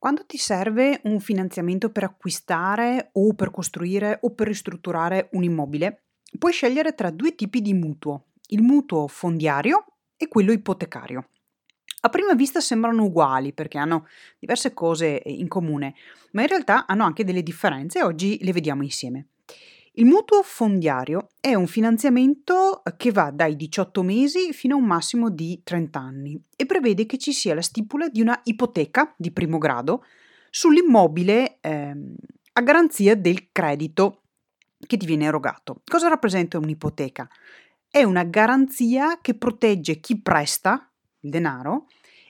Quando ti serve un finanziamento per acquistare o per costruire o per ristrutturare un immobile, puoi scegliere tra due tipi di mutuo, il mutuo fondiario e quello ipotecario. A prima vista sembrano uguali perché hanno diverse cose in comune, ma in realtà hanno anche delle differenze e oggi le vediamo insieme. Il mutuo fondiario è un finanziamento che va dai 18 mesi fino a un massimo di 30 anni e prevede che ci sia la stipula di una ipoteca di primo grado sull'immobile ehm, a garanzia del credito che ti viene erogato. Cosa rappresenta un'ipoteca? È una garanzia che protegge chi presta il denaro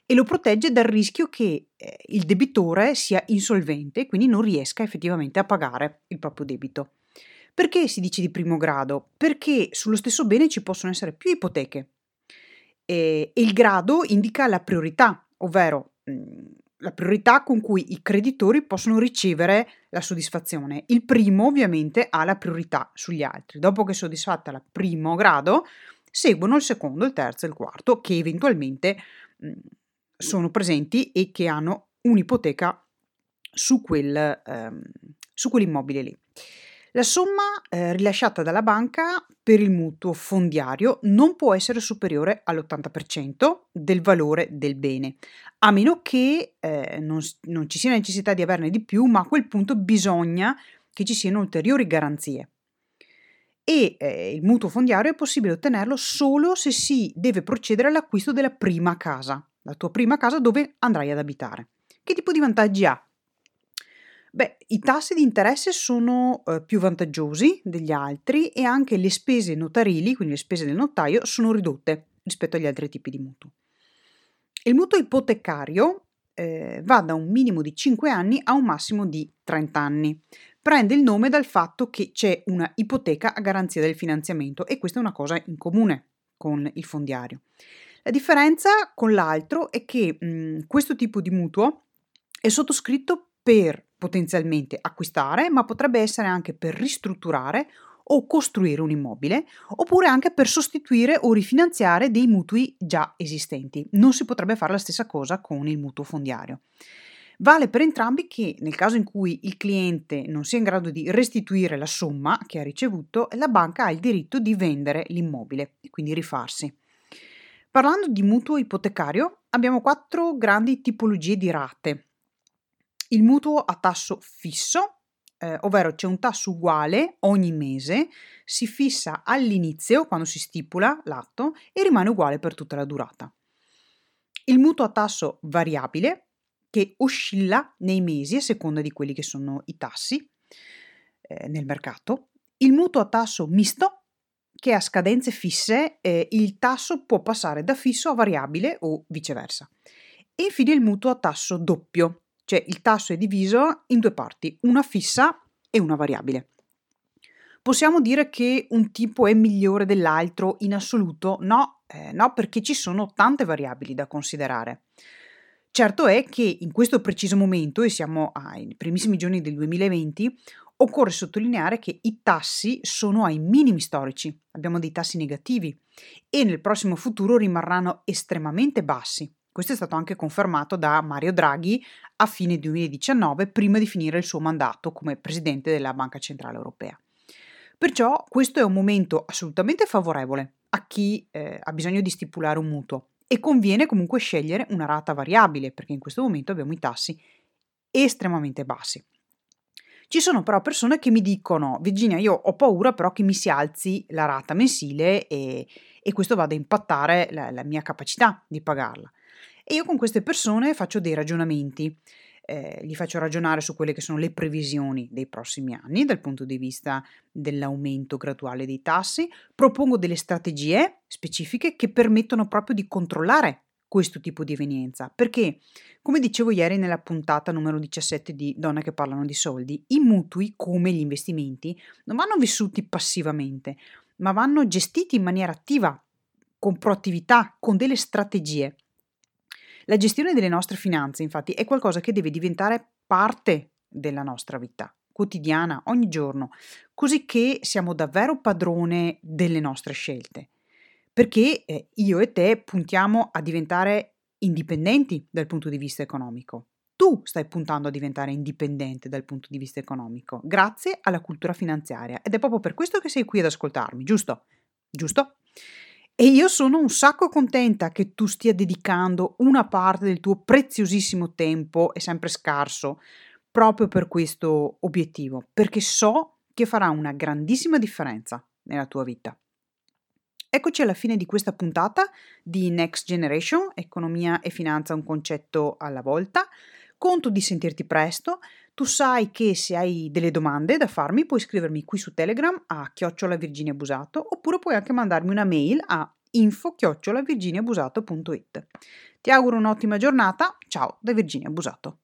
e lo protegge dal rischio che eh, il debitore sia insolvente e quindi non riesca effettivamente a pagare il proprio debito. Perché si dice di primo grado? Perché sullo stesso bene ci possono essere più ipoteche e, il grado indica la priorità, ovvero mh, mm, la priorità con cui i creditori possono ricevere la soddisfazione. Il primo ovviamente ha la priorità sugli altri. Dopo che è soddisfatta il primo grado, seguono il secondo, il terzo e il quarto che eventualmente mh, mm, sono presenti e che hanno un'ipoteca su, quel, ehm, su quell'immobile lì. La somma eh, rilasciata dalla banca per il mutuo fondiario non può essere superiore all'80% del valore del bene, a meno che eh, non, non ci sia necessità di averne di più, ma a quel punto bisogna che ci siano ulteriori garanzie. E eh, il mutuo fondiario è possibile ottenerlo solo se si deve procedere all'acquisto della prima casa, la tua prima casa dove andrai ad abitare. Che tipo di vantaggi ha? Beh, i tassi di interesse sono eh, più vantaggiosi degli altri e anche le spese notarili, quindi le spese del notaio, sono ridotte rispetto agli altri tipi di mutuo. Il mutuo ipotecario eh, va da un minimo di 5 anni a un massimo di 30 anni. Prende il nome dal fatto che c'è una ipoteca a garanzia del finanziamento e questa è una cosa in comune con il fondiario. La differenza con l'altro è che mh, questo tipo di mutuo è sottoscritto per potenzialmente acquistare, ma potrebbe essere anche per ristrutturare o costruire un immobile, oppure anche per sostituire o rifinanziare dei mutui già esistenti. Non si potrebbe fare la stessa cosa con il mutuo fondiario. Vale per entrambi che nel caso in cui il cliente non sia in grado di restituire la somma che ha ricevuto, la banca ha il diritto di vendere l'immobile e quindi rifarsi. Parlando di mutuo ipotecario, abbiamo quattro grandi tipologie di rate il mutuo a tasso fisso, eh, ovvero c'è un tasso uguale ogni mese, si fissa all'inizio quando si stipula l'atto e rimane uguale per tutta la durata. Il mutuo a tasso variabile che oscilla nei mesi a seconda di quelli che sono i tassi eh, nel mercato. Il mutuo a tasso misto che a scadenze fisse eh, il tasso può passare da fisso a variabile o viceversa. E infine il mutuo a tasso doppio cioè il tasso è diviso in due parti, una fissa e una variabile. Possiamo dire che un tipo è migliore dell'altro in assoluto? No, eh, no, perché ci sono tante variabili da considerare. Certo è che in questo preciso momento, e siamo ai primissimi giorni del 2020, occorre sottolineare che i tassi sono ai minimi storici, abbiamo dei tassi negativi e nel prossimo futuro rimarranno estremamente bassi. Questo è stato anche confermato da Mario Draghi a fine 2019, prima di finire il suo mandato come presidente della Banca Centrale Europea. Perciò questo è un momento assolutamente favorevole a chi eh, ha bisogno di stipulare un mutuo e conviene comunque scegliere una rata variabile perché in questo momento abbiamo i tassi estremamente bassi. Ci sono però persone che mi dicono, Virginia, io ho paura però che mi si alzi la rata mensile e, e questo vada a impattare la, la mia capacità di pagarla. E io con queste persone faccio dei ragionamenti, eh, li faccio ragionare su quelle che sono le previsioni dei prossimi anni dal punto di vista dell'aumento graduale dei tassi, propongo delle strategie specifiche che permettono proprio di controllare questo tipo di evenienza, perché come dicevo ieri nella puntata numero 17 di Donne che parlano di soldi, i mutui come gli investimenti non vanno vissuti passivamente, ma vanno gestiti in maniera attiva, con proattività, con delle strategie. La gestione delle nostre finanze, infatti, è qualcosa che deve diventare parte della nostra vita quotidiana, ogni giorno, così che siamo davvero padrone delle nostre scelte. Perché eh, io e te puntiamo a diventare indipendenti dal punto di vista economico. tu stai puntando a diventare indipendente dal punto di vista economico, grazie alla cultura finanziaria. Ed è proprio per questo che sei qui ad ascoltarmi, giusto? Giusto? E io sono un sacco contenta che tu stia dedicando una parte del tuo preziosissimo tempo, e sempre scarso, proprio per questo obiettivo, perché so che farà una grandissima differenza nella tua vita. Eccoci alla fine di questa puntata di Next Generation, economia e finanza un concetto alla volta. Conto di sentirti presto. Tu sai che se hai delle domande da farmi puoi scrivermi qui su Telegram a chiocciola Virginia Busato oppure puoi anche mandarmi una mail a info chiocciola virginiabusato.it. Ti auguro un'ottima giornata. Ciao da Virginia Busato.